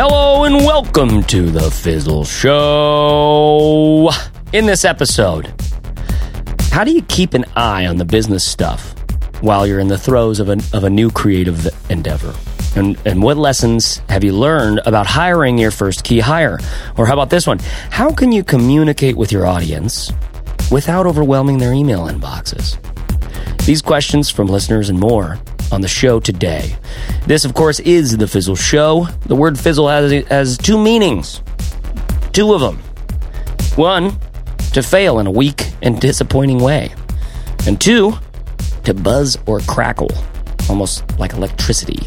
Hello and welcome to the Fizzle Show. In this episode, how do you keep an eye on the business stuff while you're in the throes of, of a new creative endeavor? And, and what lessons have you learned about hiring your first key hire? Or how about this one? How can you communicate with your audience without overwhelming their email inboxes? These questions from listeners and more on the show today. This, of course, is the Fizzle Show. The word fizzle has, has two meanings, two of them. One, to fail in a weak and disappointing way, and two, to buzz or crackle, almost like electricity.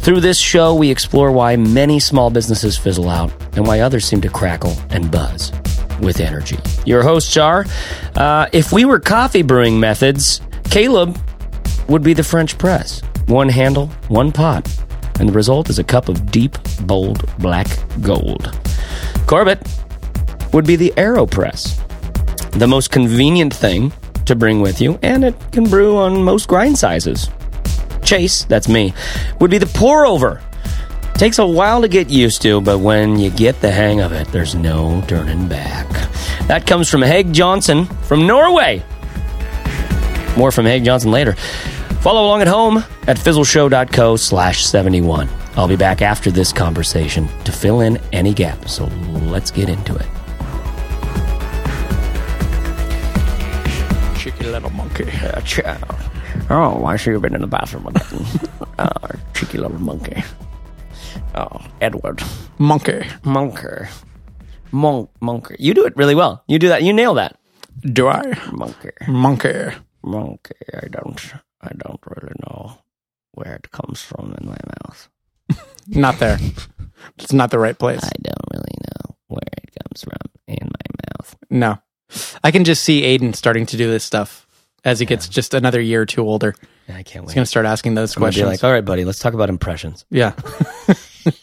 Through this show, we explore why many small businesses fizzle out and why others seem to crackle and buzz with energy. Your hosts are uh, if we were coffee brewing methods, Caleb would be the French press. One handle, one pot, and the result is a cup of deep, bold black gold. Corbett would be the AeroPress, the most convenient thing to bring with you, and it can brew on most grind sizes. Chase, that's me, would be the pour over. Takes a while to get used to, but when you get the hang of it, there's no turning back. That comes from Haig Johnson from Norway. More from Haig Johnson later. Follow along at home at fizzleshow.co slash 71. I'll be back after this conversation to fill in any gap, so let's get into it. cheeky little monkey. Oh, why should you've been in the bathroom again. oh, cheeky little monkey. Oh, Edward. Monkey. Monker. Monk, monker. You do it really well. You do that. You nail that. Do I? Monker. Monkey. Monkey. I don't, I don't really know where it comes from in my mouth. Not there. It's not the right place. I don't really know where it comes from in my mouth. No. I can just see Aiden starting to do this stuff as he gets just another year or two older. I can't wait. He's going to start asking those I'm gonna be questions. like, all right, buddy, let's talk about impressions. yeah.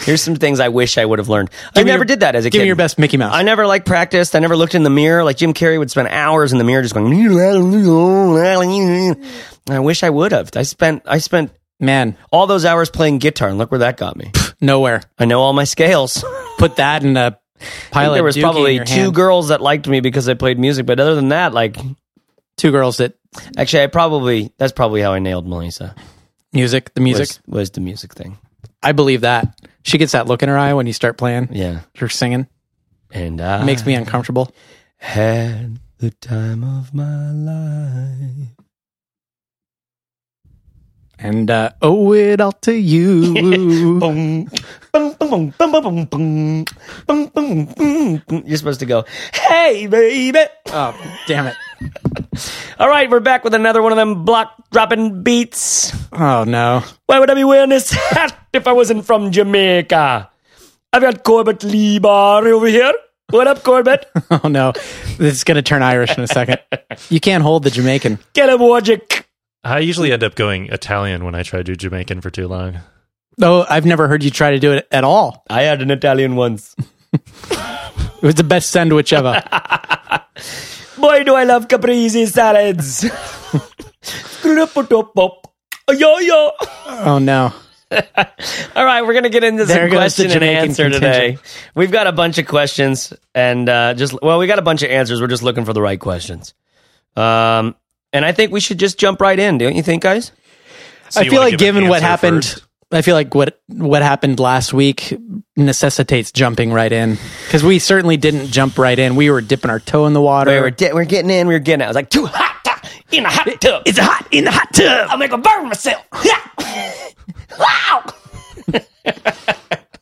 Here's some things I wish I would have learned. I never your- did that as a Give kid. me your best Mickey Mouse. I never like practiced. I never looked in the mirror. Like Jim Carrey would spend hours in the mirror just going. I wish I would have. I spent I spent Man, all those hours playing guitar, and look where that got me. nowhere. I know all my scales. Put that in a pilot. there was dookie probably two hand. girls that liked me because I played music, but other than that, like two girls that actually, I probably that's probably how I nailed Melissa. music, the music. Was, was the music thing? I believe that. She gets that look in her eye when you start playing. Yeah, You're singing. and I It makes me uncomfortable. had the time of my life. And uh, owe it all to you. Boom, boom, boom, boom, boom, boom, boom, boom, boom, boom, boom. You're supposed to go, hey, baby. oh, damn it. All right, we're back with another one of them block dropping beats. Oh, no. Why would I be wearing this hat if I wasn't from Jamaica? I've got Corbett Lebar over here. What up, Corbett? Oh, no. This is going to turn Irish in a second. You can't hold the Jamaican. Get him, Wojcik. I usually end up going Italian when I try to do Jamaican for too long. Oh, I've never heard you try to do it at all. I had an Italian once. It was the best sandwich ever. Boy, do I love caprese salads. yo, yo. Oh, no. All right, we're gonna get into There some goes question and Jamaican answer today. We've got a bunch of questions, and uh, just well, we got a bunch of answers. We're just looking for the right questions. Um, and I think we should just jump right in, don't you think, guys? So I you feel like give given what happened, first? I feel like what what happened last week necessitates jumping right in because we certainly didn't jump right in. We were dipping our toe in the water. We were di- we're getting in, we were getting out. I was like, too hot ta- in the hot tub. It's hot in the hot tub. I'll make a burn myself. wow.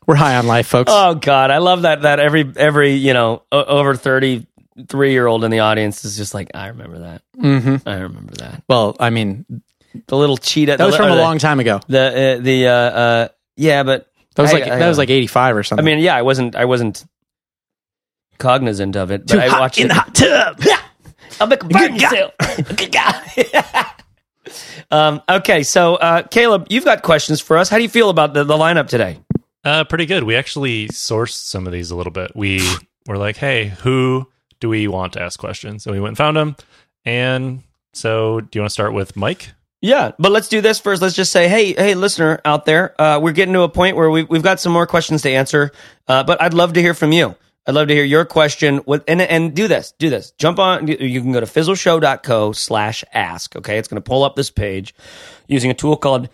We're high on life, folks. Oh God, I love that. That every every you know o- over thirty three year old in the audience is just like, I remember that. mm-hmm. I remember that. Well, I mean, The little cheetah. that was the, from a the- long time ago. The uh, the uh, uh yeah, but That was I- like I, that was uh, like eighty five or something. I mean, yeah, I wasn't I wasn't cognizant of it, but Too I hot watched in it. the hot tub. I'll make a burn Good guy. Good guy. um, okay, so uh, Caleb, you've got questions for us. How do you feel about the, the lineup today? Uh, pretty good. We actually sourced some of these a little bit. We were like, hey, who do we want to ask questions? So we went and found them. And so, do you want to start with Myke? Yeah, but let's do this first. Let's just say, hey, hey, listener out there, uh, we're getting to a point where we've, we've got some more questions to answer, uh, but I'd love to hear from you. I'd love to hear your question. With, and, and do this, do this. Jump on, you can go to fizzleshow.co slash ask. Okay. It's going to pull up this page using a tool called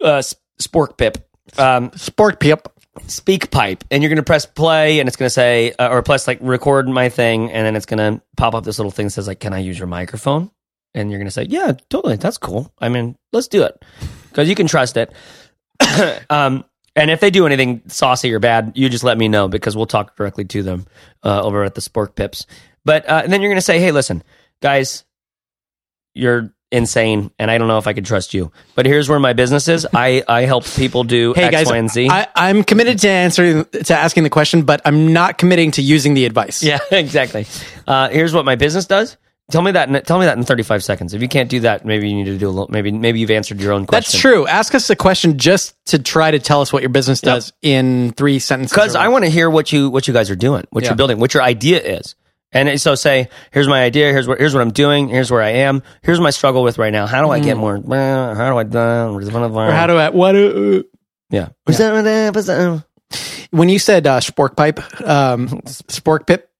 uh, SporkPip. Um, Sport pip. SpeakPipe and you're going to press play and it's going to say uh, or press like record my thing and then it's going to pop up this little thing that says like can i use your microphone and you're going to say yeah totally that's cool i mean let's do it because you can trust it um, and if they do anything saucy or bad you just let me know because we'll talk directly to them uh, over at the spork pips but uh, and then you're going to say hey listen guys you're insane and i don't know if i can trust you but here's where my business is i i help people do Hey X, guys, Y, and z I, I'm committed to answering to asking the question, but I'm not committing to using the advice. Yeah, exactly. Uh, here's what my business does. Tell me that. In, tell me that in 35 seconds. If you can't do that, maybe you need to do a little. Maybe maybe you've answered your own question. That's true. Ask us a question just to try to tell us what your business does in three sentences. Because I want to hear what you what you guys are doing, what Yeah. you're building, what your idea is. And so say, here's my idea. Here's what here's what I'm doing. Here's where I am. Here's my struggle with right now. How do I get more? uh, How do I? Mm. or how do I what uh, yeah. when you said uh, spork pipe, um, spork pip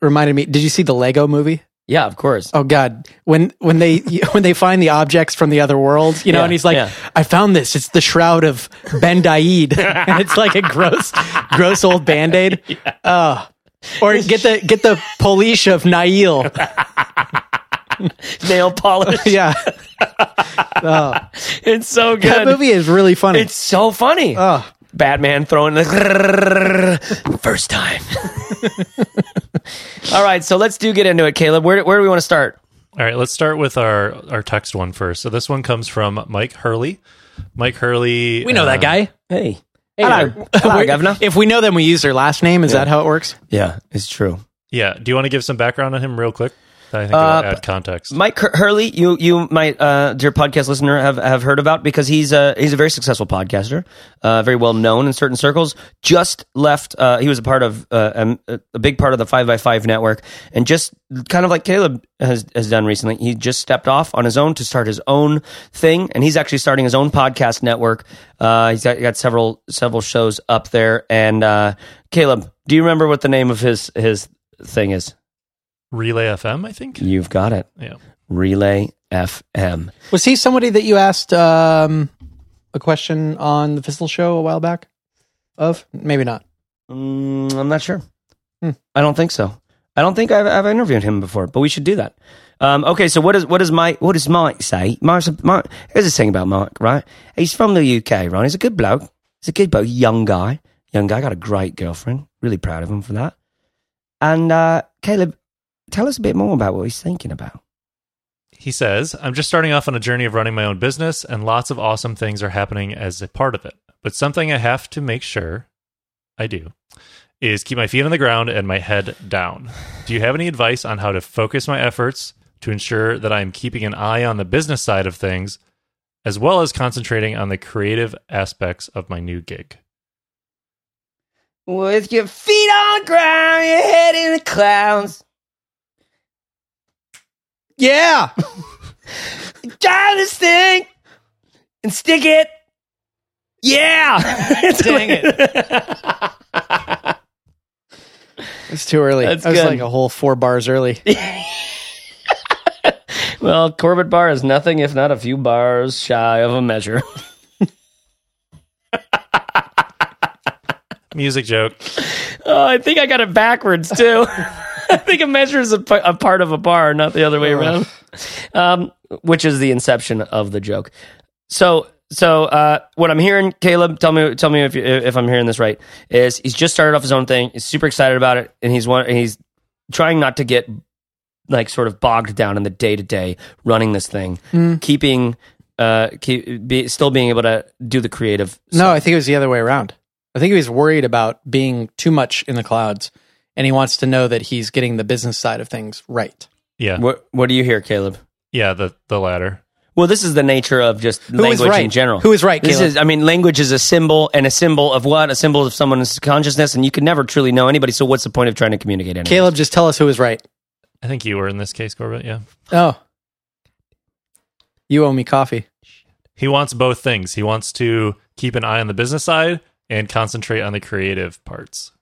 reminded me. Did you see the Lego movie? Yeah, of course. Oh God! When when they when they find the objects from the other world, you know, Yeah, and he's like, yeah. "I found this. It's the shroud of Ben Daid, and it's like a gross, gross old band aid." Oh, or get the get the polish of Nail. Nail polish. yeah, oh, It's so good. that movie is really funny. It's so funny. oh, Batman throwing the first time. All right, so let's do get into it, Caleb. Where, where do we want to start? All right, let's start with our our text one first. So this one comes from Myke Hurley. Myke Hurley. we know uh, that guy. Hey, Hello. Hello, We- Governor. If we know them, we use their last name. Is that how it works? Yeah, it's true. Yeah. Do you want to give some background on him real quick? I think Uh, add context. Myke Hurley, you you might, uh, dear podcast listener, have, have heard about because he's a he's a very successful podcaster, uh, very well known in certain circles. Just left. Uh, he was a part of uh, a, a big part of the Five by Five network, and just kind of like Caleb has has done recently, he just stepped off on his own to start his own thing, and he's actually starting his own podcast network. Uh, he's got, got several several shows up there. And uh, Caleb, do you remember what the name of his his thing is? Relay FM, I think. You've got it. Yeah. Relay FM. Was he somebody that you asked um, a question on the Fizzle show a while back? Of maybe not. Mm, I'm not sure. Hmm. I don't think so. I don't think I've, I've interviewed him before, but we should do that. Um, okay, so what is what does Myke what does Myke say? Mark's a, Mark, here's the thing about Mark, right? He's from the UK, right? He's a good bloke. He's a good bloke, young guy. Young guy, got a great girlfriend. Really proud of him for that. And uh, Caleb, tell us a bit more about what he's thinking about. He says, I'm just starting off on a journey of running my own business, and lots of awesome things are happening as a part of it. But something I have to make sure I do is keep my feet on the ground and my head down. Do you have any advice on how to focus my efforts to ensure that I'm keeping an eye on the business side of things, as well as concentrating on the creative aspects of my new gig? With your feet on the ground, your head in the clouds. Yeah. Try this thing and stick it. Yeah. Dang it. It's too early. That's I was good. like a whole four bars early. well, Corbett Barr is nothing if not a few bars shy of a measure. Music joke. oh, I think I got it backwards too. I think a measure is a, p- a part of a bar, not the other way around. Um, which is the inception of the joke. So, so uh, what I'm hearing, Caleb, tell me, tell me if you, if I'm hearing this right. Is he's just started off his own thing. He's super excited about it, and he's one. He's trying not to get like sort of bogged down in the day to day running this thing, keeping uh, keep, be, still being able to do the creative. No, I think it was the other way around. I think he was worried about being too much in the clouds, and he wants to know that he's getting the business side of things right. Yeah. What What do you hear, Caleb? Yeah, the, the latter. Well, this is the nature of just is language right? in general. Who is right, This Caleb? is, I mean, language is a symbol, and a symbol of what? A symbol of someone's consciousness, and you can never truly know anybody. So, what's the point of trying to communicate? Anyways? Caleb, just tell us who is right. I think you were in this case, Corbett. Yeah. Oh, You owe me coffee. He wants both things. He wants to keep an eye on the business side and concentrate on the creative parts.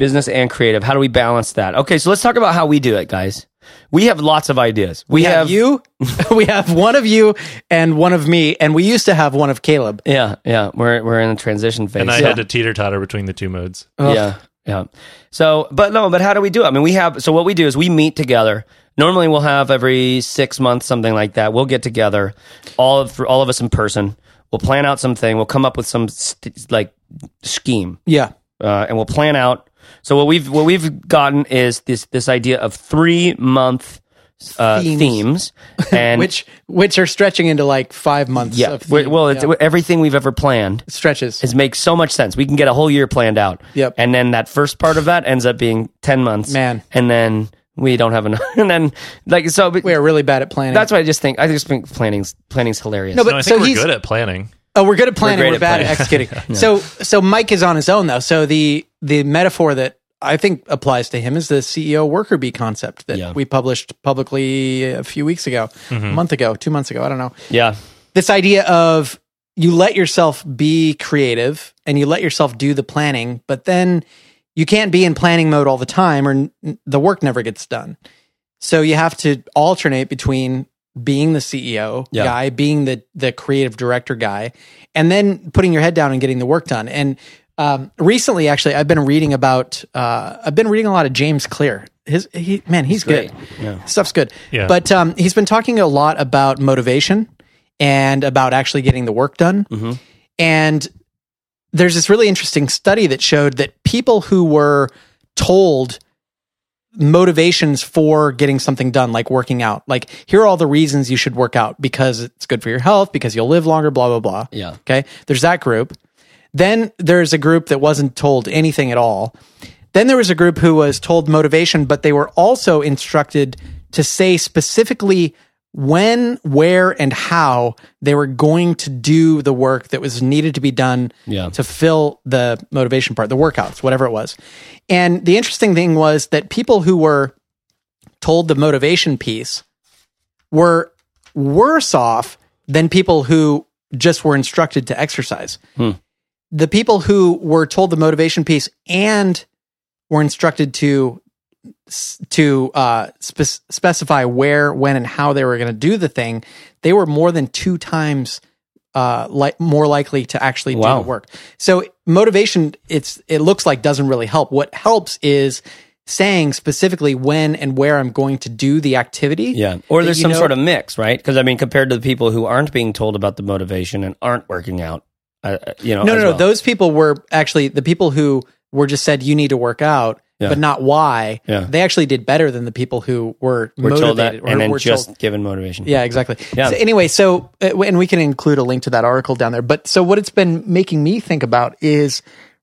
Business and creative. How do we balance that? Okay, so let's talk about how we do it, guys. We have lots of ideas. We, We have you. we have one of you and one of me, and we used to have one of Caleb. Yeah, yeah. We're we're in a transition phase. And I yeah. had to teeter totter between the two modes. Ugh. Yeah, yeah. So, but no, but how do we do it? I mean, we have. So what we do is we meet together. Normally, we'll have every six months, something like that. We'll get together, all of all of us in person. We'll plan out something. We'll come up with some st- like scheme, Yeah. uh, and we'll plan out. So what we've what we've gotten is this this idea of three month uh, Themes. themes, and which which are stretching into like five months. yeah, of theme. well, it's, Yeah. everything we've ever planned It stretches. it makes so much sense. We can get a whole year planned out. Yep. And then that first part of that ends up being 10 months. Man. And then we don't have enough. And then, like, so, We are really bad at planning. that's why I just think, I just think planning's, planning's hilarious. No, but- No, I so we're he's- good at planning. Oh, we're good at planning. great We're, at bad planning. at executing. So, so Myke is on his own though. So the the metaphor that I think applies to him is the CEO worker bee concept that Yeah. we published publicly a few weeks ago, a month ago, two months ago. I don't know. yeah. This idea of you let yourself be creative and you let yourself do the planning, but then you can't be in planning mode all the time, or n- the work never gets done. So you have to alternate between being the CEO Yeah. guy, being the the creative director guy, and then putting your head down and getting the work done. And um, recently, actually, I've been reading about. Uh, I've been reading a lot of James Clear. His he man, he's, great. good. Yeah. Stuff's good. Yeah. But um, he's been talking a lot about motivation and about actually getting the work done. Mhm. And there's this really interesting study that showed that people who were told motivations for getting something done, like working out, like here are all the reasons you should work out because it's good for your health, because you'll live longer, blah, blah, blah. Yeah. Okay. There's that group. Then there's a group that wasn't told anything at all. Then there was a group who was told motivation, but they were also instructed to say specifically when, where, and how they were going to do the work that was needed to be done Yeah. to fill the motivation part, the workouts, whatever it was. And the interesting thing was that people who were told the motivation piece were worse off than people who just were instructed to exercise. Hmm. The people who were told the motivation piece and were instructed to to uh, spe- specify where, when, and how they were going to do the thing, they were more than two times uh, like more likely to actually do the work. So motivation, it's it looks like doesn't really help. What helps is saying specifically when and where I'm going to do the activity. Yeah. Or there's some know- sort of mix, right? Because, I mean, compared to the people who aren't being told about the motivation and aren't working out, uh, uh, you know, No, no, no. Those people were actually the people who were just said you need to work out, Yeah. but not why. Yeah. They actually did better than the people who were, we're motivated told that or and then were just told- given motivation. Yeah, exactly. Yeah. So anyway, so uh, and we can include a link to that article down there. But so what it's been making me think about is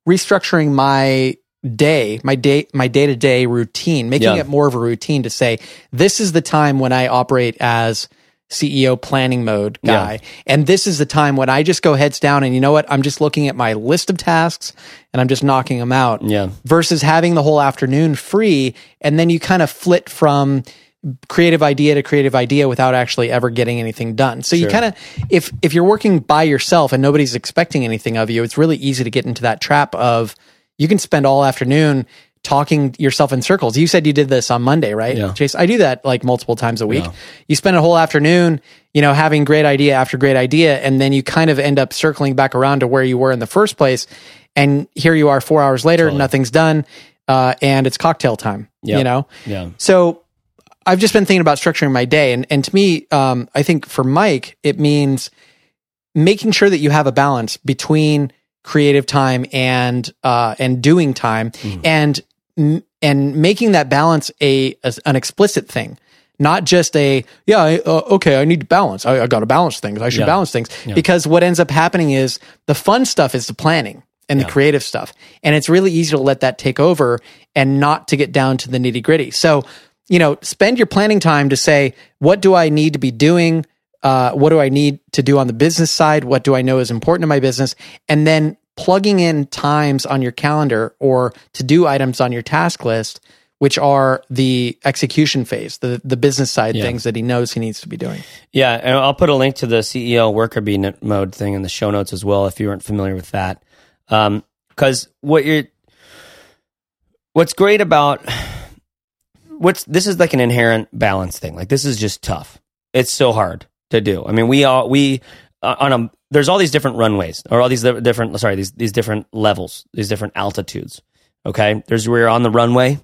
restructuring my day, my day, my day to day routine, making Yeah. it more of a routine to say this is the time when I operate as CEO planning mode guy, and this is the time when I just go heads down and you know what, I'm just looking at my list of tasks and I'm just knocking them out Yeah. versus having the whole afternoon free and then you kind of flit from creative idea to creative idea without actually ever getting anything done. So you kind of if if you're working by yourself and nobody's expecting anything of you, it's really easy to get into that trap of you can spend all afternoon talking yourself in circles. You said you did this on Monday, right? Yeah. Chase, I do that like multiple times a week. Yeah. You spend a whole afternoon, you know, having great idea after great idea and then you kind of end up circling back around to where you were in the first place and here you are 4 hours later, nothing's done. Uh, and it's cocktail time, Yep. you know? Yeah. So I've just been thinking about structuring my day, and and to me, um, I think for Myke, it means making sure that you have a balance between creative time and uh, and doing time, and and making that balance a, as an explicit thing. Not just a yeah I, uh, okay I need to balance I, I got to balance things I should Yeah. balance things because what ends up happening is the fun stuff is the planning and the creative stuff and it's really easy to let that take over and not to get down to the nitty gritty so you know, spend your planning time to say, what do I need to be doing? Uh, what do I need to do on the business side? What do I know is important to my business? And then plugging in times on your calendar or to do items on your task list which are the execution phase, the the business side Yeah. things that he knows he needs to be doing. Yeah, and I'll put a link to the CEO worker bee mode thing in the show notes as well if you weren't familiar with that. Because what you're, what's great about what's this is like an inherent balance thing. Like this is just tough. It's so hard to do. I mean, we all we uh, on a there's all these different runways or all these different sorry these these different levels, these different altitudes. Okay, there's where you're on the runway,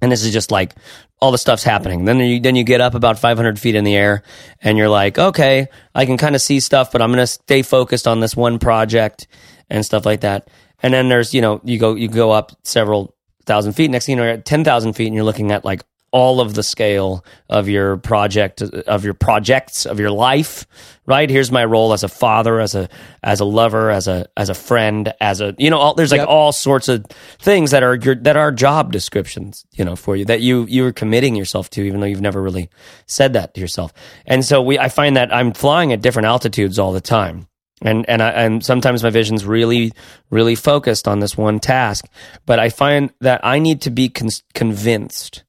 and this is just like all the stuff's happening. Then you then you get up about 500 feet in the air, and you're like, okay, I can kind of see stuff, but I'm gonna stay focused on this one project and stuff like that. And then there's you know you go you go up several thousand feet. Next thing you know, you're at 10,000 feet, and you're looking at like all of the scale of your project of your projects of your life right? Here's my role as a father as a as a lover as a as a friend as a you know all, there's like Yep. all sorts of things that are your that are job descriptions you know for you that you you're committing yourself to even though you've never really said that to yourself. And so we i find that i'm flying at different altitudes all the time. And and I, and sometimes my vision's really really focused on this one task. But i find that i need to be con- convinced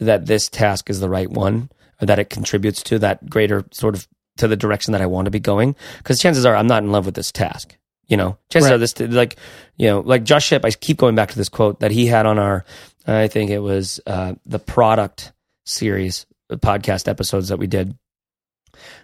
that this task is the right one or that it contributes to that greater sort of to the direction that I want to be going. Because chances are I'm not in love with this task you know? Chances Right. are this like you know like Josh Ship I keep going back to this quote that he had on our I think it was uh, the product series uh, podcast episodes that we did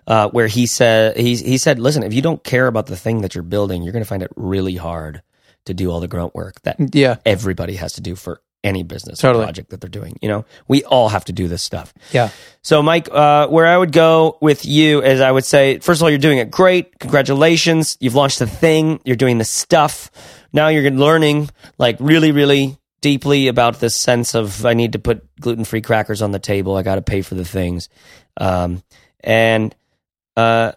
uh, where he said he he said listen if you don't care about the thing that you're building you're going to find it really hard to do all the grunt work that Yeah, everybody has to do for any business Totally. project that they're doing. You know, we all have to do this stuff. yeah, So, Myke, uh, where I would go with you is I would say, first of all, you're doing it great. Congratulations. You've launched the thing. You're doing the stuff. Now you're learning like really, really deeply about this sense of I need to put gluten free crackers on the table. I got to pay for the things. Um, and, uh,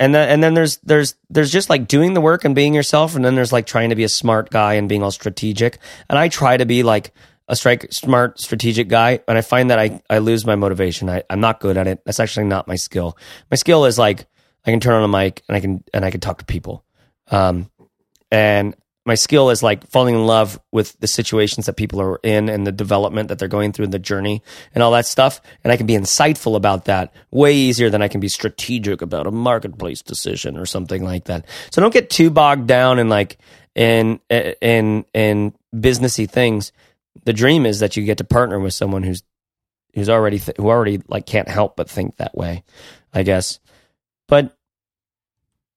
and then, and then there's there's there's just like doing the work and being yourself, and then there's like trying to be a smart guy and being all strategic. And I try to be like a strike, smart, strategic guy, and I find that I, I lose my motivation. I, I'm not good at it. That's actually not my skill. My skill is like I can turn on a mic and I can and I can talk to people. Um, and my skill is like falling in love with the situations that people are in and the development that they're going through and the journey and all that stuff. And I can be insightful about that way easier than I can be strategic about a marketplace decision or something like that. So don't get too bogged down in like in in in businessy things. The dream is that you get to partner with someone who's who's already th- who already like can't help but think that way, I guess. But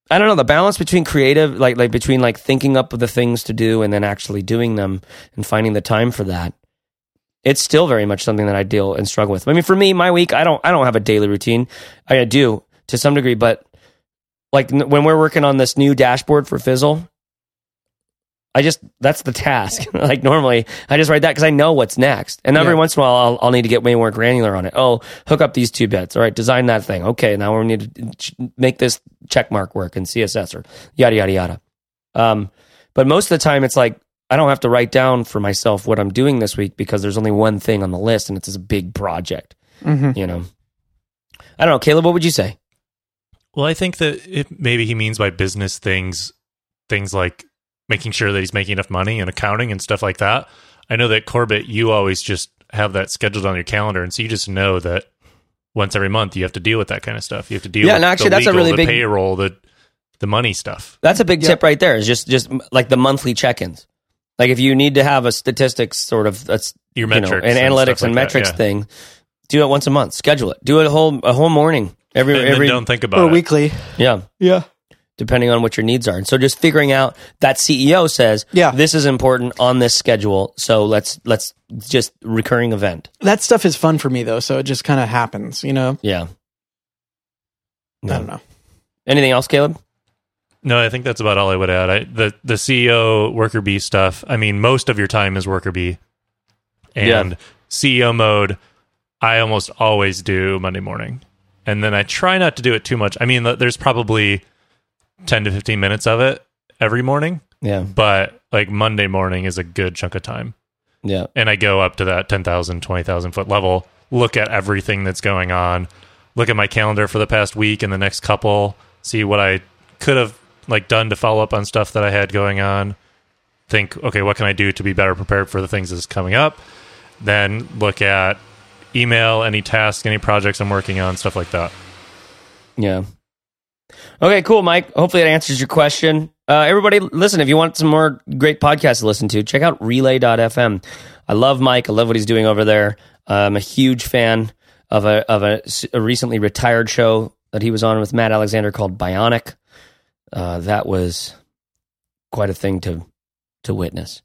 I don't know the balance between creative, like like between like thinking up the things to do and then actually doing them and finding the time for that. It's still very much something that I deal and struggle with. I mean, for me, my week, I don't I don't have a daily routine. I do to some degree, but like when we're working on this new dashboard for Fizzle, I just that's the task. like normally, I just write that because I know what's next. And every Yeah. once in a while, I'll, I'll need to get way more granular on it. Oh, hook up these two bits. All right, design that thing. Okay, now we need to ch- make this check mark work in CSS or yada yada yada. Um, but most of the time, it's like I don't have to write down for myself what I'm doing this week because there's only one thing on the list, and it's this big project. Mhm. You know, I don't know, Caleb. What would you say? Well, I think that it, maybe he means by business things, things like making sure that he's making enough money and accounting and stuff like that. I know that Corbett, you always just have that scheduled on your calendar, and so you just know that once every month you have to deal with that kind of stuff. You have to deal Yeah, with no, actually, the that's a really the big- payroll, the the money stuff. That's a big Yeah. tip right there. Is just just like the monthly check-ins. Like if you need to have a statistics sort of that's Your you know, metrics and, and analytics and like that, metrics yeah. thing, do it once a month. Schedule it. Do it a whole a whole morning every And then every don't think about or it. weekly. yeah. Yeah, Depending on what your needs are, and so just figuring out that CEO says, Yeah. this is important on this schedule, so let's let's just recurring event, that stuff is fun for me though, so it just kind of happens. You know, yeah. I don't know. Anything else, Caleb? No, I think that's about all I would add. I, the the CEO worker bee stuff. I mean, most of your time is worker bee, and CEO mode. I almost always do Monday morning, and then I try not to do it too much. I mean, there's probably ten to fifteen minutes of it every morning, Yeah, but like Monday morning is a good chunk of time, yeah, and I go up to that 10,000, 20,000 foot level, look at everything that's going on, look at my calendar for the past week and the next couple, see what I could have like done to follow up on stuff that I had going on. Think, okay, what can I do to be better prepared for the things that's coming up? then look at email, any tasks, any projects I'm working on, stuff like that. Yeah. Okay, cool, Myke. Hopefully that answers your question. Uh, everybody, listen, if you want some more great podcasts to listen to, check out relay.fm. I love Myke. I love what he's doing over there. I'm a huge fan of a of a, a recently retired show that he was on with Matt Alexander called Bionic. Uh, that was quite a thing to to witness.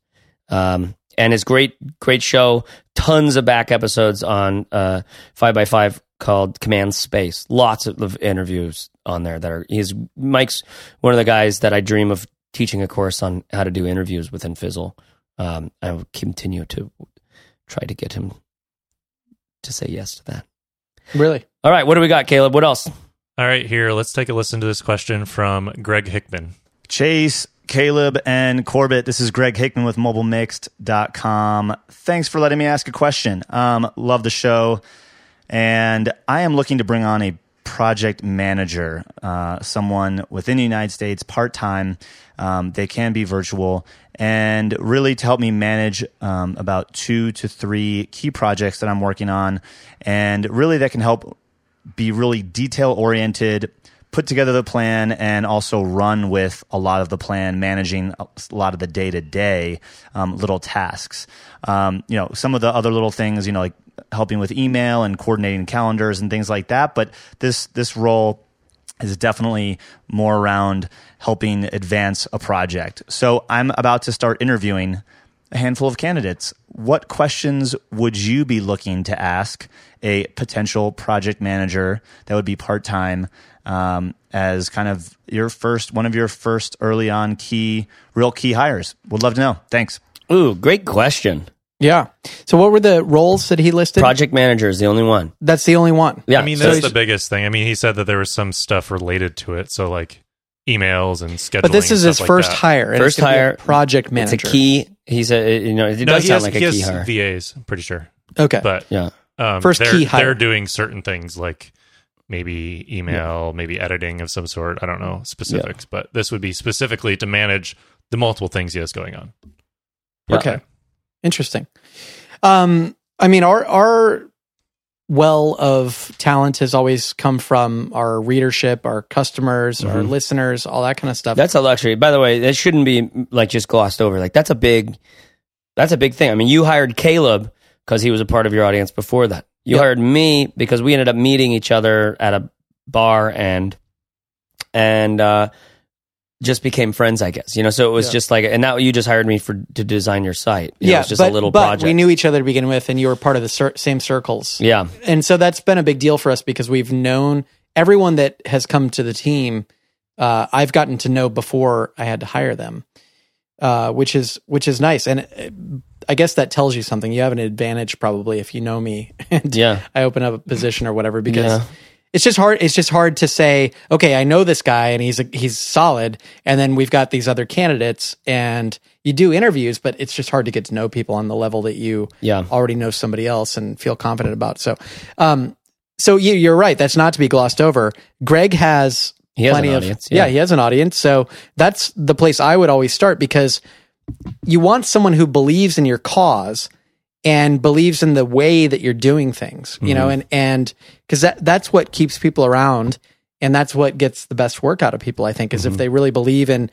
Um, and it's great, great show. Tons of back episodes on uh, five by five called Command Space. Lots of interviews on there that are. He's Myke's one of the guys that I dream of teaching a course on how to do interviews within Fizzle. Um, I will continue to try to get him to say yes to that. Really? All right, what do we got, Caleb? What else? All right, here, let's take a listen to this question from Greg Hickman. Chase, Caleb, and Corbett. This is Greg Hickman with MobileMixed.com. Thanks for letting me ask a question. Um, love the show. And I am looking to bring on a project manager, uh, someone within the United States, part time. Um, they can be virtual, and really to help me manage um, about two to three key projects that I'm working on. And really, that can help be really detail oriented, put together the plan, and also run with a lot of the plan, managing a lot of the day to day little tasks. Um, you know, some of the other little things, you know, like helping with email and coordinating calendars and things like that. But this this role is definitely more around helping advance a project. So I'm about to start interviewing a handful of candidates. What questions would you be looking to ask a potential project manager that would be part time um, as kind of your first, one of your first early on key, real key hires? Would love to know. Thanks. Ooh, great question. Yeah. So what were the roles that he listed? Project manager is the only one. That's the only one. Yeah, I mean, so that's he's- the biggest thing. I mean, he said that there was some stuff related to it. So, like emails and scheduling. But this is his like first that. hire. First it's gonna be a hire, project manager. It's a key. He's a you know it No, does he sound has, like a he key has hire. VAs, I'm pretty sure. Okay. But Yeah. um, First they're, key hire. They're doing certain things like maybe email, maybe editing of some sort. I don't know specifics, but this would be specifically to manage the multiple things he has going on. Yeah. Okay. Interesting. Um, I mean, our our well of talent has always come from our readership, our customers, our Mhm. listeners, all that kind of stuff. That's a luxury. By the way, that shouldn't be like just glossed over. Like that's a big, that's a big thing. I mean, you hired Caleb because he was a part of your audience before that. You Yep. hired me because we ended up meeting each other at a bar and and uh, just became friends. I guess you know. So it was Yeah. just like, and now you just hired me for to design your site. You know, yeah, it's just but, a little but project. we knew each other to begin with, and you were part of the cir- same circles. yeah, and so that's been a big deal for us because we've known everyone that has come to the team. Uh, I've gotten to know before I had to hire them, uh, which is which is nice, and uh, I guess that tells you something. You have an advantage probably if you know me, and yeah, I open up a position or whatever because. Yeah. It's just hard. It's just hard to say. Okay, I know this guy, and he's he's solid. And then we've got these other candidates, and you do interviews, but it's just hard to get to know people on the level that you yeah. already know somebody else and feel confident about. So, um, so you, you're right. That's not to be glossed over. Greg has He has plenty of audience, yeah. yeah. he has an audience. So that's the place I would always start because you want someone who believes in your cause and believes in the way that you're doing things. You know, and and because that that's what keeps people around, and that's what gets the best work out of people. I think is if they really believe in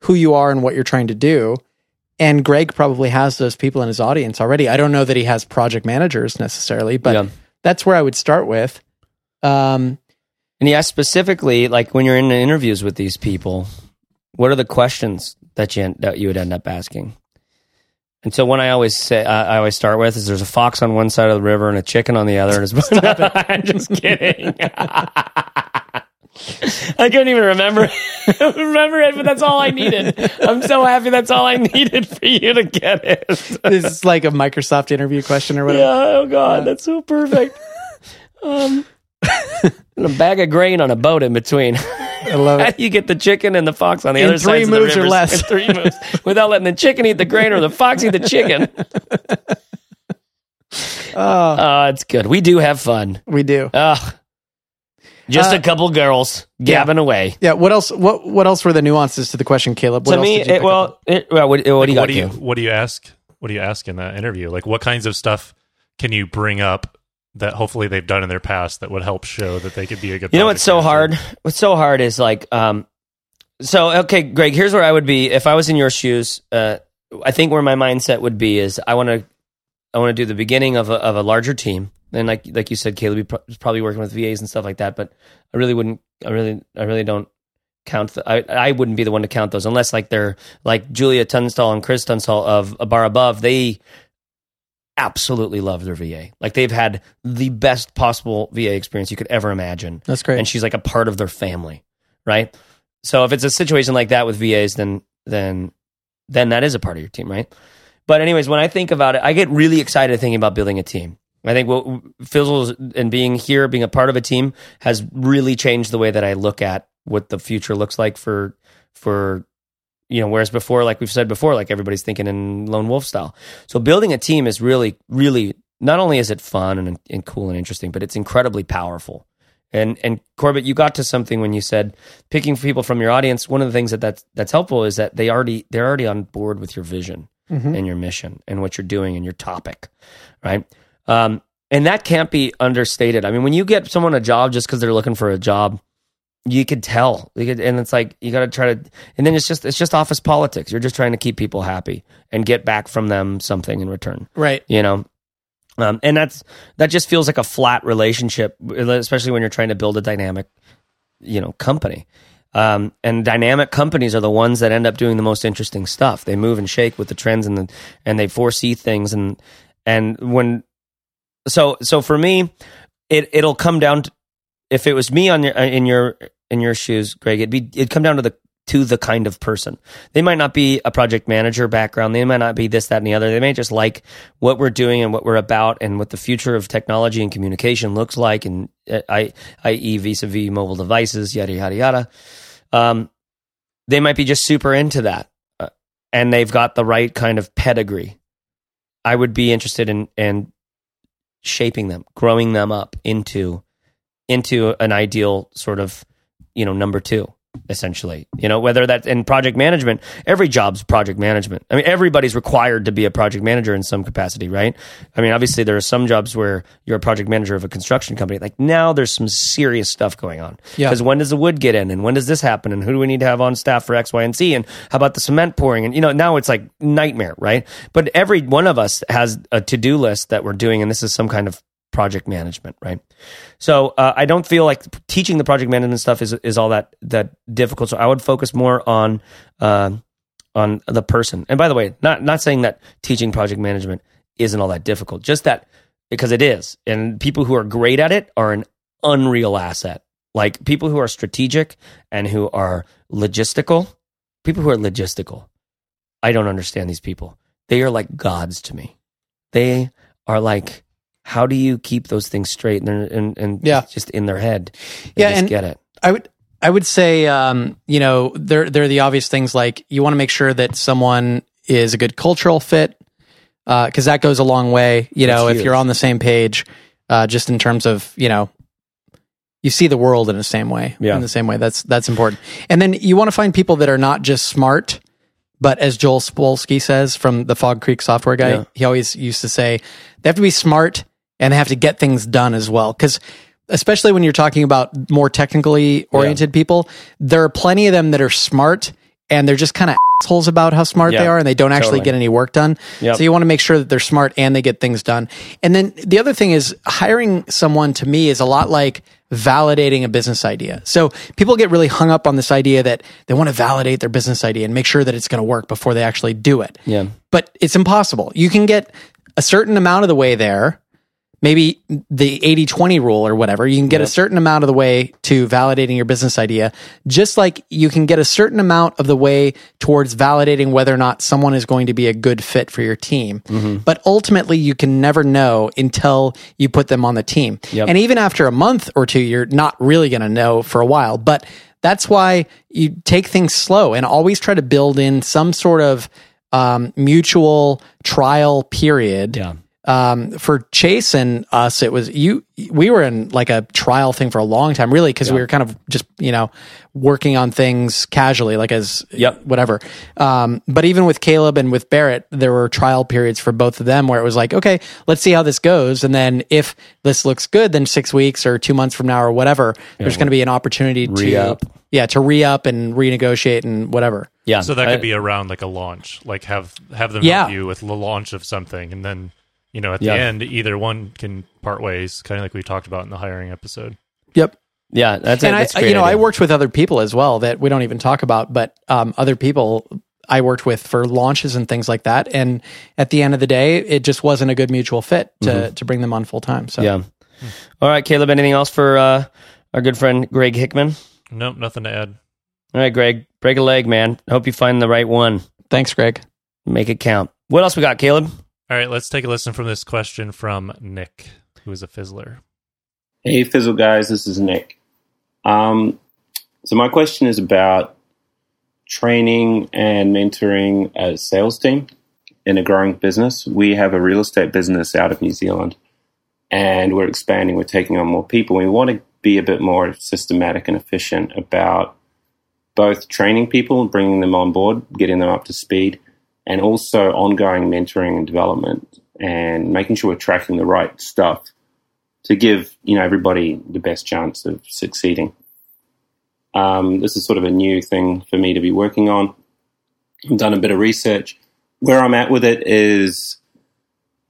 who you are and what you're trying to do. And Greg probably has those people in his audience already. I don't know that he has project managers necessarily, but Yeah. that's where I would start with. Um, And he asked specifically, like when you're in the interviews with these people, what are the questions that you that you would end up asking? And so one I always say, uh, I always start with is there's a fox on one side of the river and a chicken on the other. And it's I'm just kidding. I couldn't even remember remember it, but that's all I needed. I'm so happy that's all I needed for you to get it. this is like a Microsoft interview question or whatever. Yeah, oh god, that's so perfect. Um, and a bag of grain on a boat in between. I love How do you get the chicken and the fox on the In other side of the moves or less. in three moves without letting the chicken eat the grain or the fox eat the chicken? Oh, Oh, it's good. We do have fun. we do. Ugh. Just Uh, a couple girls gabbing away. Yeah. What else? What What else were the nuances to the question, Caleb? What to else me, did you it, well, it, well, what, what do you got? what do you what do you ask? What do you ask in that interview? Like, what kinds of stuff can you bring up that hopefully they've done in their past that would help show that they could be a good You know what's so manager? hard? What's so hard is like, um, so okay, Greg. Here's where I would be if I was in your shoes. Uh, I think where my mindset would be is I want to, I want to do the beginning of a, of a larger team. And like like you said, Caleb, you is probably working with VAs and stuff like that. But I really wouldn't. I really I really don't count. The, I I wouldn't be the one to count those unless like they're like Julia Tunstall and Chris Tunstall of a bar above. They absolutely love their VA. Like they've had the best possible VA experience you could ever imagine That's great. and she's like a part of their family, right? So if it's a situation like that with VAs, then then then that is a part of your team, right? But anyways, when I think about it, I get really excited thinking about building a team. I think what Fizzles and being here, being a part of a team, has really changed the way that I look at what the future looks like for for you know. Whereas before, like we've said before, like everybody's thinking in lone wolf style. So building a team is really, really not only is it fun and, and cool and interesting, but it's incredibly powerful. And and Corbett, you got to something when you said picking people from your audience. One of the things that that's that's helpful is that they already they're already on board with your vision and your mission and what you're doing and your topic, right? Um, and that can't be understated. I mean, when you get someone a job just because they're looking for a job, you could tell. You could, and it's like you got to try to. And then it's just it's just office politics. You're just trying to keep people happy and get back from them something in return right. you know um, and that's that just feels like a flat relationship especially when you're trying to build a dynamic you know company um, and dynamic companies are the ones that end up doing the most interesting stuff they move and shake with the trends and the, and they foresee things and and when so so for me it it'll come down to if it was me on your in your in your shoes greg it'd be it'd come down to the to the kind of person. They might not be a project manager background. They might not be this that and the other. They may just like what we're doing and what we're about and what the future of technology and communication looks like and uh, i i.e vis-a-vis mobile devices yada yada yada. Um, they might be just super into that uh, and they've got the right kind of pedigree. I would be interested in in shaping them growing them up into into an ideal sort of you know number two essentially. You know whether that's in project management every job's project management. I mean everybody's required to be a project manager in some capacity right? I mean obviously there are some jobs where you're a project manager of a construction company. Like now there's some serious stuff going on. Yeah. because when does the wood get in? And when does this happen? And who do we need to have on staff for x y and z? And how about the cement pouring? And you know now it's like nightmare right? But every one of us has a to-do list that we're doing and this is some kind of project management, right? So uh, I don't feel like teaching the project management stuff is is all that that difficult. So I would focus more on um on the person. And by the way, not not saying that teaching project management isn't all that difficult, just that because it is, and people who are great at it are an unreal asset. Like people who are strategic and who are logistical, people who are logistical. I don't understand these people. They are like gods to me. They are like, how do you keep those things straight and and, and Yeah. just in their head? Yeah, just and- get it. I would I would say um, you know there there are the obvious things like you want to make sure that someone is a good cultural fit because that goes a long way. You know, if you're on the same page, uh, just in terms of you know you see the world in the same way. Yeah. in the same way. That's that's important. And then you want to find people that are not just smart, but as Joel Spolsky says from the Fog Creek software guy, Yeah. he always used to say they have to be smart and they have to get things done as well. Because especially when you're talking about more technically oriented people, there are plenty of them that are smart and they're just kind of assholes about how smart they are and they don't actually totally. get any work done. Yep. So you want to make sure that they're smart and they get things done. And then the other thing is hiring someone to me is a lot like validating a business idea. So people get really hung up on this idea that they want to validate their business idea and make sure that it's going to work before they actually do it. Yeah. But it's impossible. You can get a certain amount of the way there. Maybe the 80 20 rule or whatever. You can get a certain amount of the way to validating your business idea, just like you can get a certain amount of the way towards validating whether or not someone is going to be a good fit for your team. Mm-hmm. But ultimately, you can never know until you put them on the team. Yep. And even after a month or two, you're not really going to know for a while. But that's why you take things slow and always try to build in some sort of um, mutual trial period Yeah. Um, for Chase and us, it was you. We were in like a trial thing for a long time, really, because we were kind of just you know working on things casually, like as Yep. whatever. Um, but even with Caleb and with Barrett, there were trial periods for both of them where it was like, okay, let's see how this goes, and then if this looks good, then six weeks or two months from now or whatever, there's going to be an opportunity to Re-up. yeah to re up and renegotiate and whatever. Yeah. So that I- could be around like a launch, like have have them Yeah. help you with the launch of something, and then you know at Yeah. the end either one can part ways, kind of like we talked about in the hiring episode. Yep. Yeah, that's and a, that's a I, great you know, I worked with other people as well that we don't even talk about, but um, other people I worked with for launches and things like that. And at the end of the day, it just wasn't a good mutual fit to to bring them on full time. So Mm-hmm. Yeah. All right, Caleb. Anything else for uh, our good friend Greg Hickman? Nope, nothing to add. All right, Greg. Break a leg, man. Hope you find the right one. thanks, Greg. Make it count. What else we got, Caleb? All right, let's take a listen from this question from Nick, who is a fizzler. Hey, Fizzle guys, this is Nick. Um, so my question is about training and mentoring a sales team in a growing business. We have a real estate business out of New Zealand, and we're expanding. We're taking on more people. We want to be a bit more systematic and efficient about both training people, bringing them on board, getting them up to speed, and also ongoing mentoring and development, and making sure we're tracking the right stuff to give you know everybody the best chance of succeeding. Um, this is sort of a new thing for me to be working on. I've done a bit of research. Where I'm at with it is,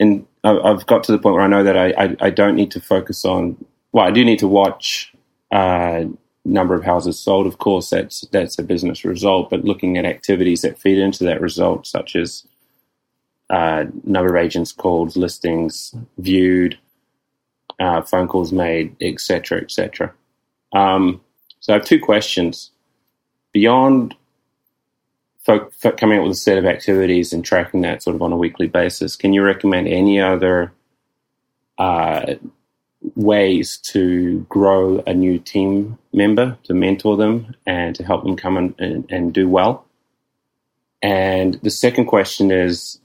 and I've got to the point where I know that I, I, I don't need to focus on. Well, I do need to watch uh, number of houses sold. Of course, that's that's a business result. But looking at activities that feed into that result, such as uh, number of agents called, listings viewed, uh, phone calls made, etc., etc. Um, so I have two questions. Beyond coming up with a set of activities and tracking that sort of on a weekly basis, can you recommend any other uh, ways to grow a new team member, to mentor them, and to help them come and, and, and do well? And the second question is,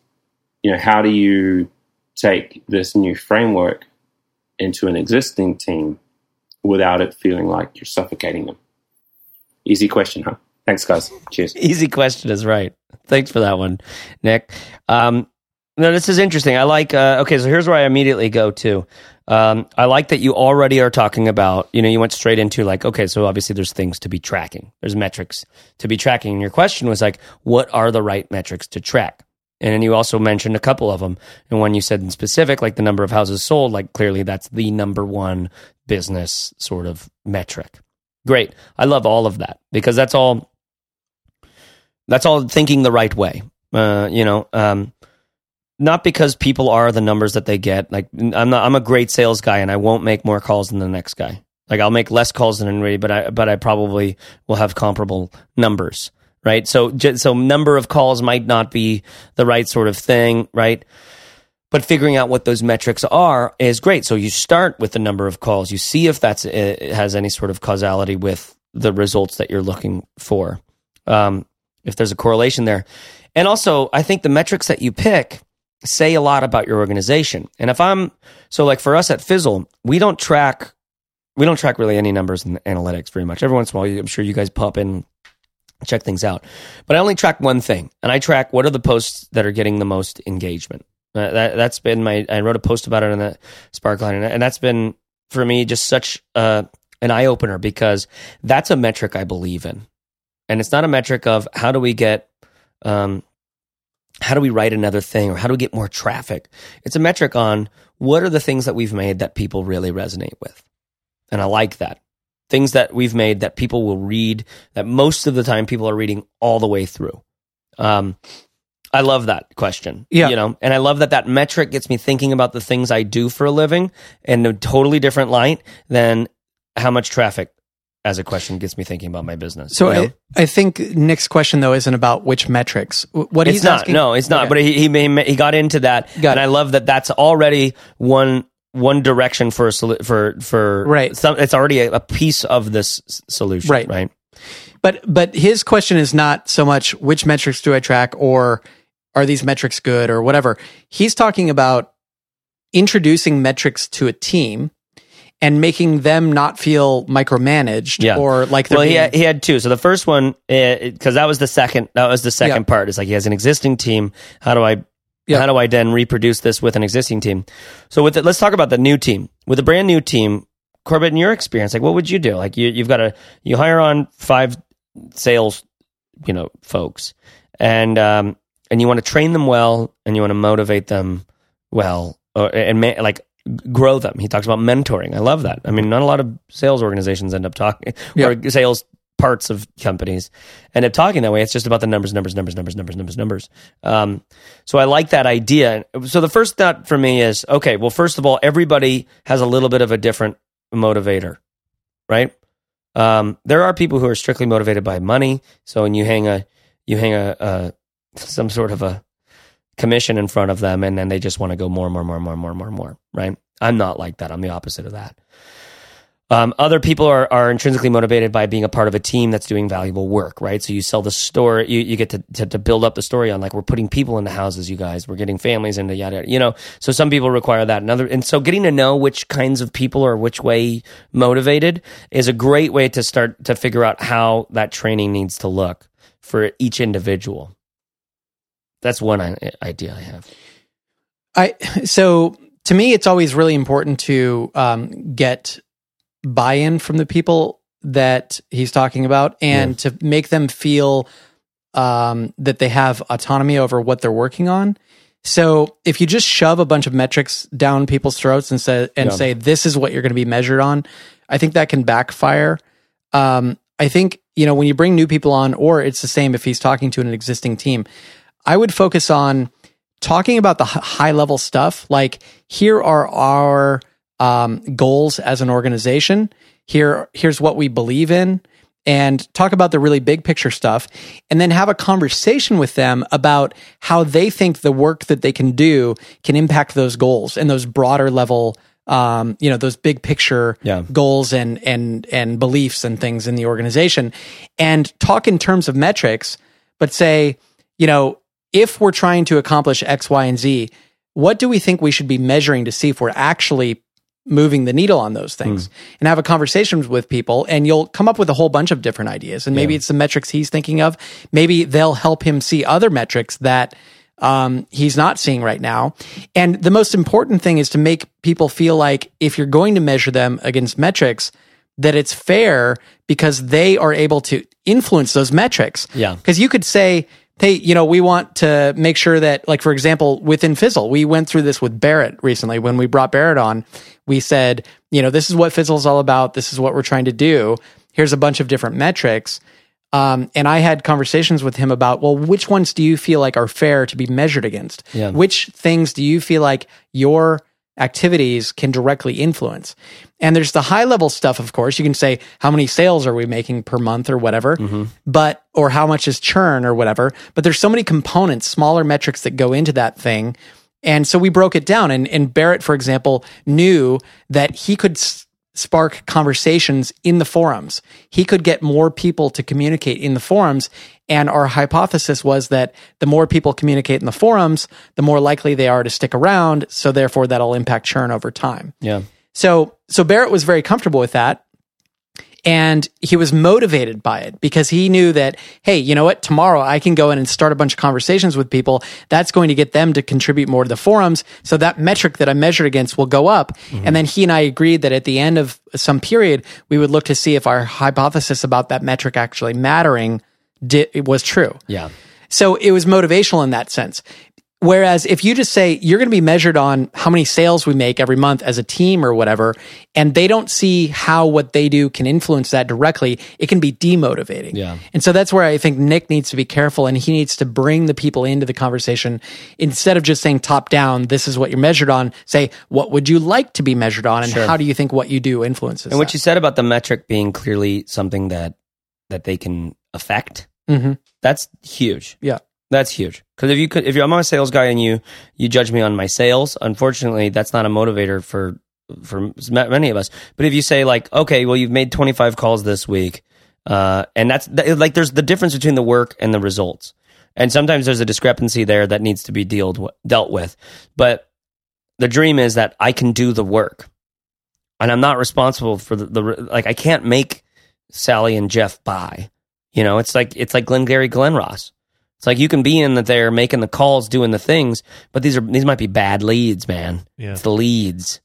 you know, how do you take this new framework into an existing team without it feeling like you're suffocating them? Easy question, huh? Thanks, guys. Cheers. Easy question is right. Thanks for that one, Nick. Um, no, this is interesting. I like. Uh, okay, so here's where I immediately go to. Um, I like that you already are talking about. You know, you went straight into like, okay, so obviously there's things to be tracking. There's metrics to be tracking. And your question was like, what are the right metrics to track? And then you also mentioned a couple of them. And one you said in specific, like the number of houses sold, like clearly that's the number one business sort of metric. Great. I love all of that because that's all that's all thinking the right way. Uh, you know, um, not because people are the numbers that they get. Like I'm not, I'm a great sales guy and I won't make more calls than the next guy. Like I'll make less calls than anybody, but I, but I probably will have comparable numbers. Right. So, so number of calls might not be the right sort of thing. Right. But figuring out what those metrics are is great. So you start with the number of calls. You see if that's uh, has any sort of causality with the results that you're looking for. Um, if there's a correlation there. And also, I think the metrics that you pick say a lot about your organization. And if I'm so like for us at Fizzle, we don't track we don't track really any numbers in analytics very much. Every once in a while, I'm sure you guys pop in check things out. But I only track one thing, and I track what are the posts that are getting the most engagement. Uh, that that's been my. I wrote a post about it in the Sparkline, and, and that's been for me just such uh, an eye opener because that's a metric I believe in, and it's not a metric of how do we get. Um, how do we write another thing or how do we get more traffic? It's a metric on what are the things that we've made that people really resonate with. And I like that. Things that we've made that people will read, that most of the time people are reading all the way through. Um, I love that question. Yeah. You know, and I love that that metric gets me thinking about the things I do for a living in a totally different light than how much traffic as a question gets me thinking about my business. So you know? I, I think Nick's question though isn't about which metrics. What it's he's not. asking, No, it's not. Okay. But he, he he he got into that, Got and it. I love that. That's already one one direction for a solu- for for Right. Some, it's already a, a piece of this solution, Right. Right. But but his question is not so much which metrics do I track or are these metrics good or whatever. He's talking about introducing metrics to a team and making them not feel micromanaged Yeah. or like they're well, he had, he had two. So the first one, because that was the second, that was the second Yeah. part. Is like he has an existing team. How do I, Yeah. how do I then reproduce this with an existing team? So with it, let's talk about the new team. With a brand new team, Corbett, in your experience, like what would you do? Like you, you've got a, you hire on five sales, you know, folks, and um, and you want to train them well, and you want to motivate them well, or, and ma- like grow them. He talks about mentoring. I love that. I mean, not a lot of sales organizations end up talking or sales parts of companies end up talking that way. It's just about the numbers, numbers, numbers, numbers, numbers, numbers, numbers. Um, so I like that idea. So the first thought for me is okay. Well, first of all, everybody has a little bit of a different motivator, right? Um, there are people who are strictly motivated by money. So when you hang a you hang a, a some sort of a commission in front of them and then they just want to go more, more, more, more, more, more, more, right? I'm not like that. I'm the opposite of that. Um, other people are, are intrinsically motivated by being a part of a team that's doing valuable work, right? So you sell the story, you, you get to, to, to build up the story on like, we're putting people into houses, you guys, we're getting families into yada, yada, you know, so some people require that. And other, and so getting to know which kinds of people are which way motivated is a great way to start to figure out how that training needs to look for each individual. That's one idea I have. I so to me, it's always really important to um, get buy-in from the people that he's talking about, and to make them feel um, that they have autonomy over what they're working on. So if you just shove a bunch of metrics down people's throats and say and Yeah. say this is what you're going to be measured on, I think that can backfire. Um, I think you know when you bring new people on, or it's the same if he's talking to an existing team. I would focus on talking about the high level stuff. Like here are our um, goals as an organization. Here, here's what we believe in, and talk about the really big picture stuff, and then have a conversation with them about how they think the work that they can do can impact those goals and those broader level. Um, you know those big picture Yeah. goals and and and beliefs and things in the organization, and talk in terms of metrics, but say, you know, if we're trying to accomplish X, Y, and Z, what do we think we should be measuring to see if we're actually moving the needle on those things? And have a conversation with people and you'll come up with a whole bunch of different ideas. And maybe it's the metrics he's thinking of. Maybe they'll help him see other metrics that um, he's not seeing right now. And the most important thing is to make people feel like if you're going to measure them against metrics that it's fair because they are able to influence those metrics. Yeah. because you could say, hey, you know, we want to make sure that, like, for example, within Fizzle, we went through this with Barrett recently. When we brought Barrett on, we said, you know, this is what Fizzle is all about. This is what we're trying to do. Here's a bunch of different metrics. Um, and I had conversations with him about, well, which ones do you feel like are fair to be measured against? Yeah. Which things do you feel like your activities can directly influence? And there's the high level stuff, of course. You can say, how many sales are we making per month or whatever, mm-hmm. but, or how much is churn or whatever. But there's so many components, smaller metrics that go into that thing. And so we broke it down. And, and Barrett, for example, knew that he could s- spark conversations in the forums. He could get more people to communicate in the forums. And our hypothesis was that the more people communicate in the forums, the more likely they are to stick around. So therefore, that'll impact churn over time. Yeah. So so Barrett was very comfortable with that. And he was motivated by it because he knew that, hey, you know what? Tomorrow I can go in and start a bunch of conversations with people. That's going to get them to contribute more to the forums. So that metric that I measured against will go up. And then he and I agreed that at the end of some period, we would look to see if our hypothesis about that metric actually mattering di- was true. Yeah. So it was motivational in that sense. Whereas if you just say you're going to be measured on how many sales we make every month as a team or whatever, and they don't see how what they do can influence that directly, it can be demotivating. Yeah. And so that's where I think Nick needs to be careful and he needs to bring the people into the conversation instead of just saying top down, this is what you're measured on, say, what would you like to be measured on and how do you think what you do influences And what that? you said about the metric being clearly something that that they can affect, Mhm. that's huge. Yeah. That's huge. Because if you could, if you're, I'm a sales guy and you you judge me on my sales, unfortunately, that's not a motivator for for many of us. But if you say like, okay, well, you've made 25 calls this week, uh, and that's that, like, there's the difference between the work and the results, and sometimes there's a discrepancy there that needs to be dealt dealt with. But the dream is that I can do the work, and I'm not responsible for the, the like. I can't make Sally and Jeff buy. You know, it's like it's like Glengarry Glen Ross. It's like you can be in that they're making the calls, doing the things, but these are these might be bad leads, man. Yeah. It's the leads.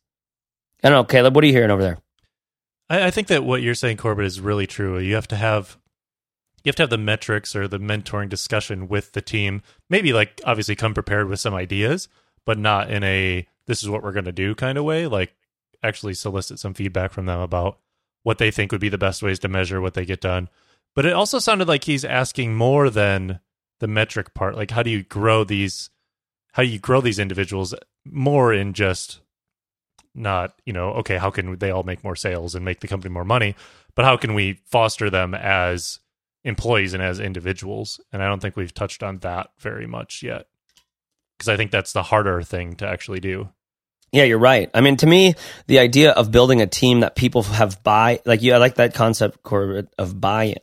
I don't know, Caleb. What are you hearing over there? I, I think that what you're saying, Corbett, is really true. You have to have you have to have the metrics or the mentoring discussion with the team. Maybe like obviously come prepared with some ideas, but not in a this is what we're going to do kind of way. Like actually solicit some feedback from them about what they think would be the best ways to measure what they get done. But it also sounded like he's asking more than the metric part. Like how do you grow these how do you grow these individuals more in just not, you know, okay, how can they all make more sales and make the company more money, but how can we foster them as employees and as individuals? And I don't think we've touched on that very much yet. Because I think that's the harder thing to actually do. Yeah, you're right. I mean, to me, the idea of building a team that people have buy, like you, I like that concept, Corbett, of buy-in.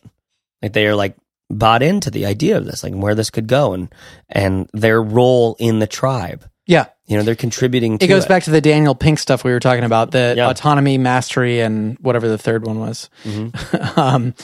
Like they are like bought into the idea of this, like where this could go, and and their role in the tribe. Yeah. You know, they're contributing. to It goes back to the Daniel Pink stuff we were talking about, the Yeah. autonomy, mastery, and whatever the third one was. Mhm. um,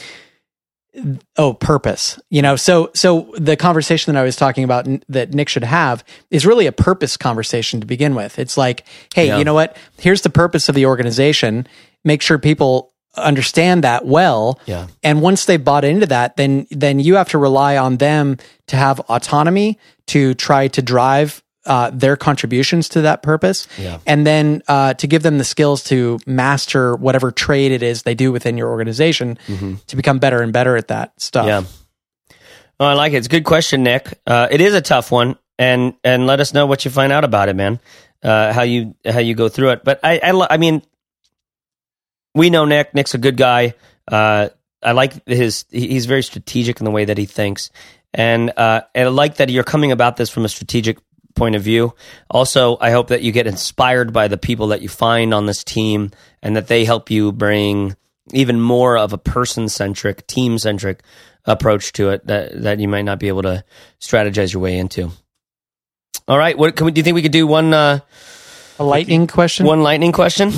oh, purpose. You know, so so the conversation that I was talking about n- that Nick should have is really a purpose conversation to begin with. It's like, hey, Yeah. you know what? Here's the purpose of the organization. Make sure people understand that well. Yeah. And once they've bought into that, then then you have to rely on them to have autonomy to try to drive uh, their contributions to that purpose, Yeah. and then uh, to give them the skills to master whatever trade it is they do within your organization to become better and better at that stuff. Mm-hmm. Yeah. Oh, I like it. It's a good question, Nick. Uh, it is a tough one, and and let us know what you find out about it, man. Uh, how you how you go through it. But I I, I mean, we know Nick. Nick's a good guy. Uh, I like his. He's very strategic in the way that he thinks, and uh, and I like that you're coming about this from a strategic point of view. Also, I hope that you get inspired by the people that you find on this team, and that they help you bring even more of a person centric, team centric approach to it that that you might not be able to strategize your way into. All right, what can we, do you think we could do one uh, A lightning question. one lightning question?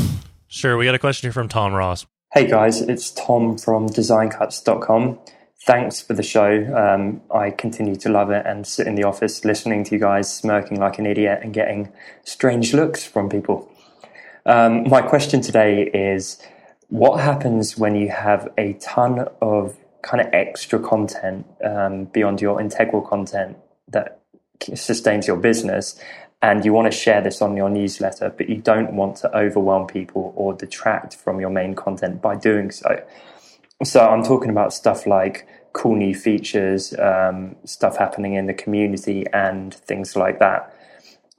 Sure, we got a question here from Tom Ross. Hey guys, it's Tom from designcuts.com. Thanks for the show. Um, I continue to love it and sit in the office listening to you guys smirking like an idiot and getting strange looks from people. Um, my question today is what happens when you have a ton of kind of extra content um, beyond your integral content that sustains your business and you want to share this on your newsletter, but you don't want to overwhelm people or detract from your main content by doing so. So I'm talking about stuff like cool new features, um, stuff happening in the community, and things like that.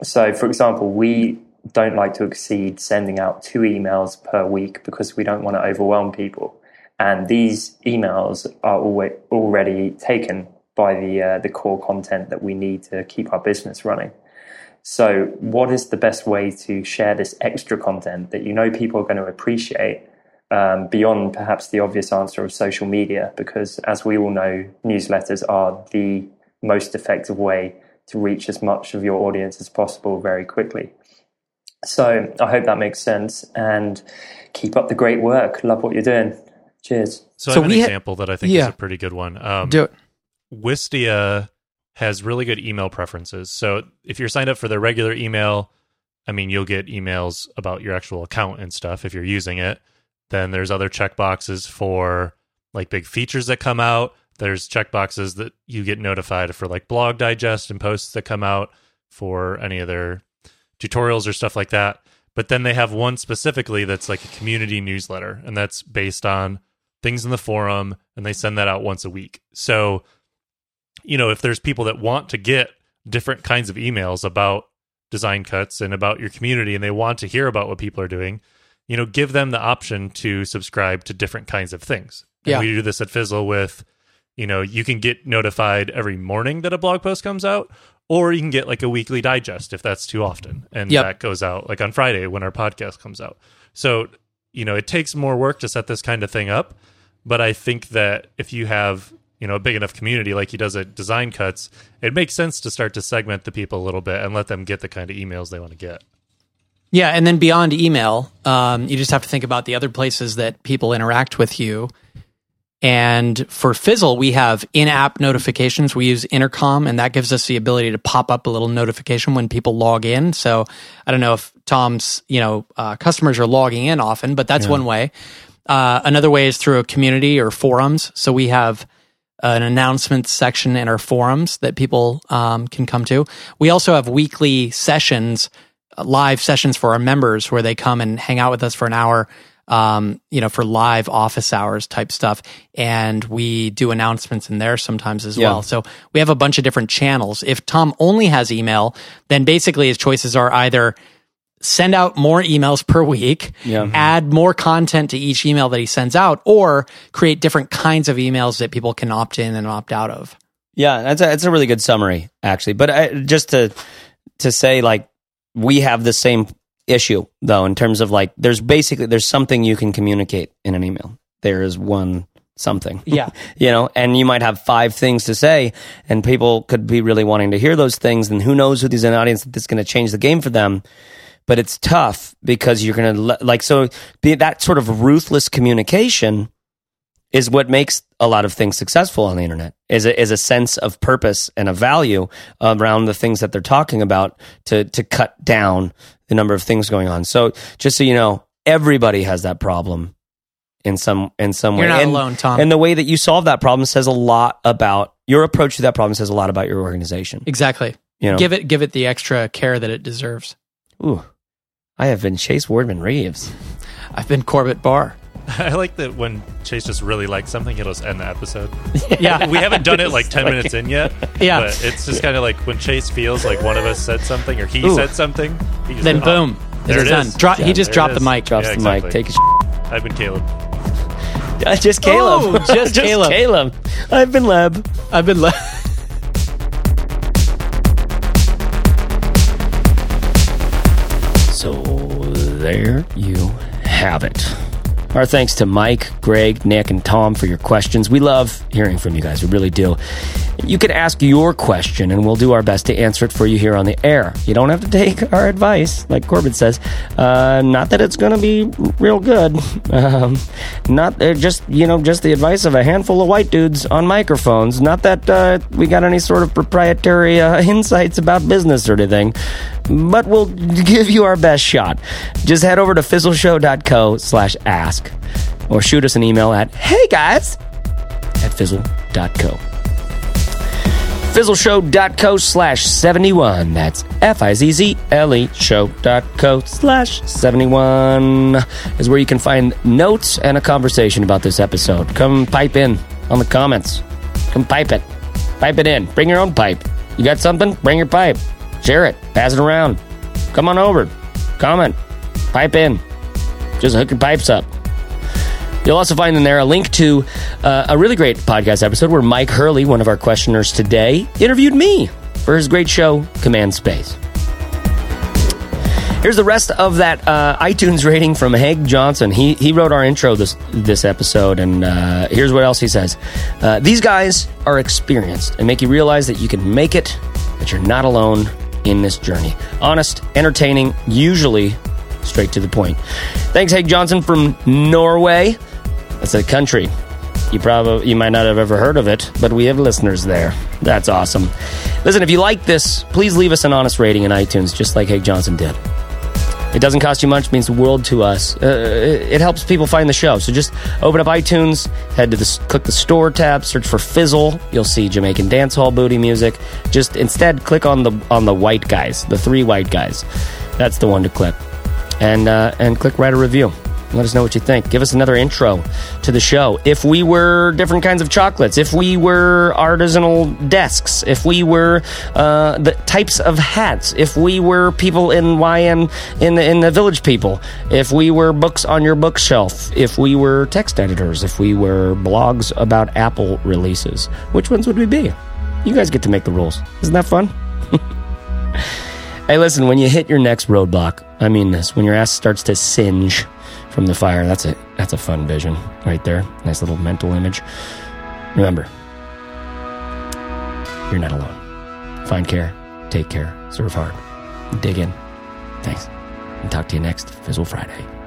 So, for example, we don't like to exceed sending out two emails per week because we don't want to overwhelm people. And these emails are already taken by the uh, the core content that we need to keep our business running. So, what is the best way to share this extra content that you know people are going to appreciate um, beyond perhaps the obvious answer of social media? Because, as we all know, newsletters are the most effective way to reach as much of your audience as possible very quickly. So, I hope that makes sense and keep up the great work. Love what you're doing. Cheers. So, So I have an we ha- example that I think Yeah. is a pretty good one. Um, Do it. Wistia has really good email preferences. So if you're signed up for their regular email, I mean, you'll get emails about your actual account and stuff if you're using it. Then there's other checkboxes for like big features that come out. There's checkboxes that you get notified for like blog digest and posts that come out for any of their tutorials or stuff like that. But then they have one specifically that's like a community newsletter, and that's based on things in the forum, and they send that out once a week. So you know, if there's people that want to get different kinds of emails about design cuts and about your community and they want to hear about what people are doing, you know, give them the option to subscribe to different kinds of things. And Yeah. we do this at Fizzle with, you know, you can get notified every morning that a blog post comes out, or you can get like a weekly digest if that's too often. And Yep. that goes out like on Friday when our podcast comes out. So, you know, it takes more work to set this kind of thing up. But I think that if you have, you know, a big enough community like he does at Design Cuts, it makes sense to start to segment the people a little bit and let them get the kind of emails they want to get. Yeah, and then beyond email, um, you just have to think about the other places that people interact with you. And for Fizzle, we have in-app notifications. We use Intercom, and that gives us the ability to pop up a little notification when people log in. So I don't know if Tom's, you know, uh, customers are logging in often, but that's one way. Uh, another way is through a community or forums. So we have an announcements section in our forums that people um, can come to. We also have weekly sessions, uh, live sessions for our members where they come and hang out with us for an hour. Um, you know, for live office hours type stuff. And we do announcements in there sometimes as Yeah. well. So we have a bunch of different channels. If Tom only has email, then basically his choices are either send out more emails per week, Yeah. Mm-hmm. add more content to each email that he sends out, or create different kinds of emails that people can opt in and opt out of. Yeah, that's a, that's a really good summary, actually. But I, just to to say, like, we have the same issue though, in terms of like, there's basically there's something you can communicate in an email. There is one something. Yeah. you know, and you might have five things to say, and people could be really wanting to hear those things, and who knows who these an audience that's going to change the game for them. But it's tough because you're going to like so be that sort of ruthless communication is what makes a lot of things successful on the internet is a, is a sense of purpose and a value around the things that they're talking about to to cut down the number of things going on. So just so you know, everybody has that problem in some in some You're way. not and, alone, Tom. And the way that you solve that problem says a lot about your approach to that problem says a lot about your organization. Exactly. You know, Give it give it the extra care that it deserves. ooh, I have been Chase Wardman Reeves. I've been Corbett Barr. I like that when Chase just really likes something, he'll just end the episode. Yeah. We haven't done it like 10 minutes in yet. Yeah. But it's just kind of like when Chase feels like one of us said something or he Ooh. said something. He just then oh, boom. there it's it done. is. Dro- he just dropped the mic. Drops Yeah, the mic. Take a sh- I've been Caleb. Uh, just Caleb. Oh, just Caleb. Caleb. I've been Leb. I've been le- there you have it. Our thanks to Myke, Greg, Nick, and Tom for your questions. We love hearing from you guys. We really do. You can ask your question, and we'll do our best to answer it for you here on the air. You don't have to take our advice, like Corbett says. Uh, not that it's going to be real good. Um, not uh, just you know just the advice of a handful of white dudes on microphones. Not that uh, we got any sort of proprietary uh, insights about business or anything but we'll give you our best shot. Just head over to fizzleshow.co slash ask or shoot us an email at hey guys at fizzle.co. Fizzleshow.co slash 71. That's F I Z Z L E show.co slash 71 is where you can find notes and a conversation about this episode. Come pipe in on the comments. Come pipe it. Pipe it in. Bring your own pipe. You got something? Bring your pipe. Share it. Pass it around. Come on over. Comment. Pipe in. Just hook your pipes up. You'll also find in there a link to uh, a really great podcast episode where Myke Hurley, one of our questioners today, interviewed me for his great show, Command Space. Here's the rest of that uh, iTunes rating from Haig Johnson. He he wrote our intro this this episode, and uh, here's what else he says: uh, These guys are experienced and make you realize that you can make it, that you're not alone in this journey. Honest, entertaining, usually straight to the point. Thanks, Haig Johnson from Norway. That's a country. You probably you might not have ever heard of it, but we have listeners there. That's awesome. Listen, if you like this, please leave us an honest rating in iTunes, just like Haig Johnson did. It doesn't cost you much, means the world to us. Uh, it helps people find the show. So just open up iTunes, head to the click the store tab, search for Fizzle. You'll see Jamaican dance hall booty music. Just instead click on the on the white guys, the three white guys. That's the one to click, and uh, and click write a review. Let us know what you think. Give us another intro to the show. If we were different kinds of chocolates, if we were artisanal desks, if we were uh, the types of hats, if we were people in YN in the in the village people, if we were books on your bookshelf, if we were text editors, if we were blogs about Apple releases, which ones would we be? You guys get to make the rules. Isn't that fun? Hey, listen, when you hit your next roadblock, I mean this, when your ass starts to singe from the fire, that's a that's a fun vision right there. Nice little mental image. Remember, you're not alone. Find care, take care, serve hard. Dig in. Thanks. and talk to you next Fizzle Friday.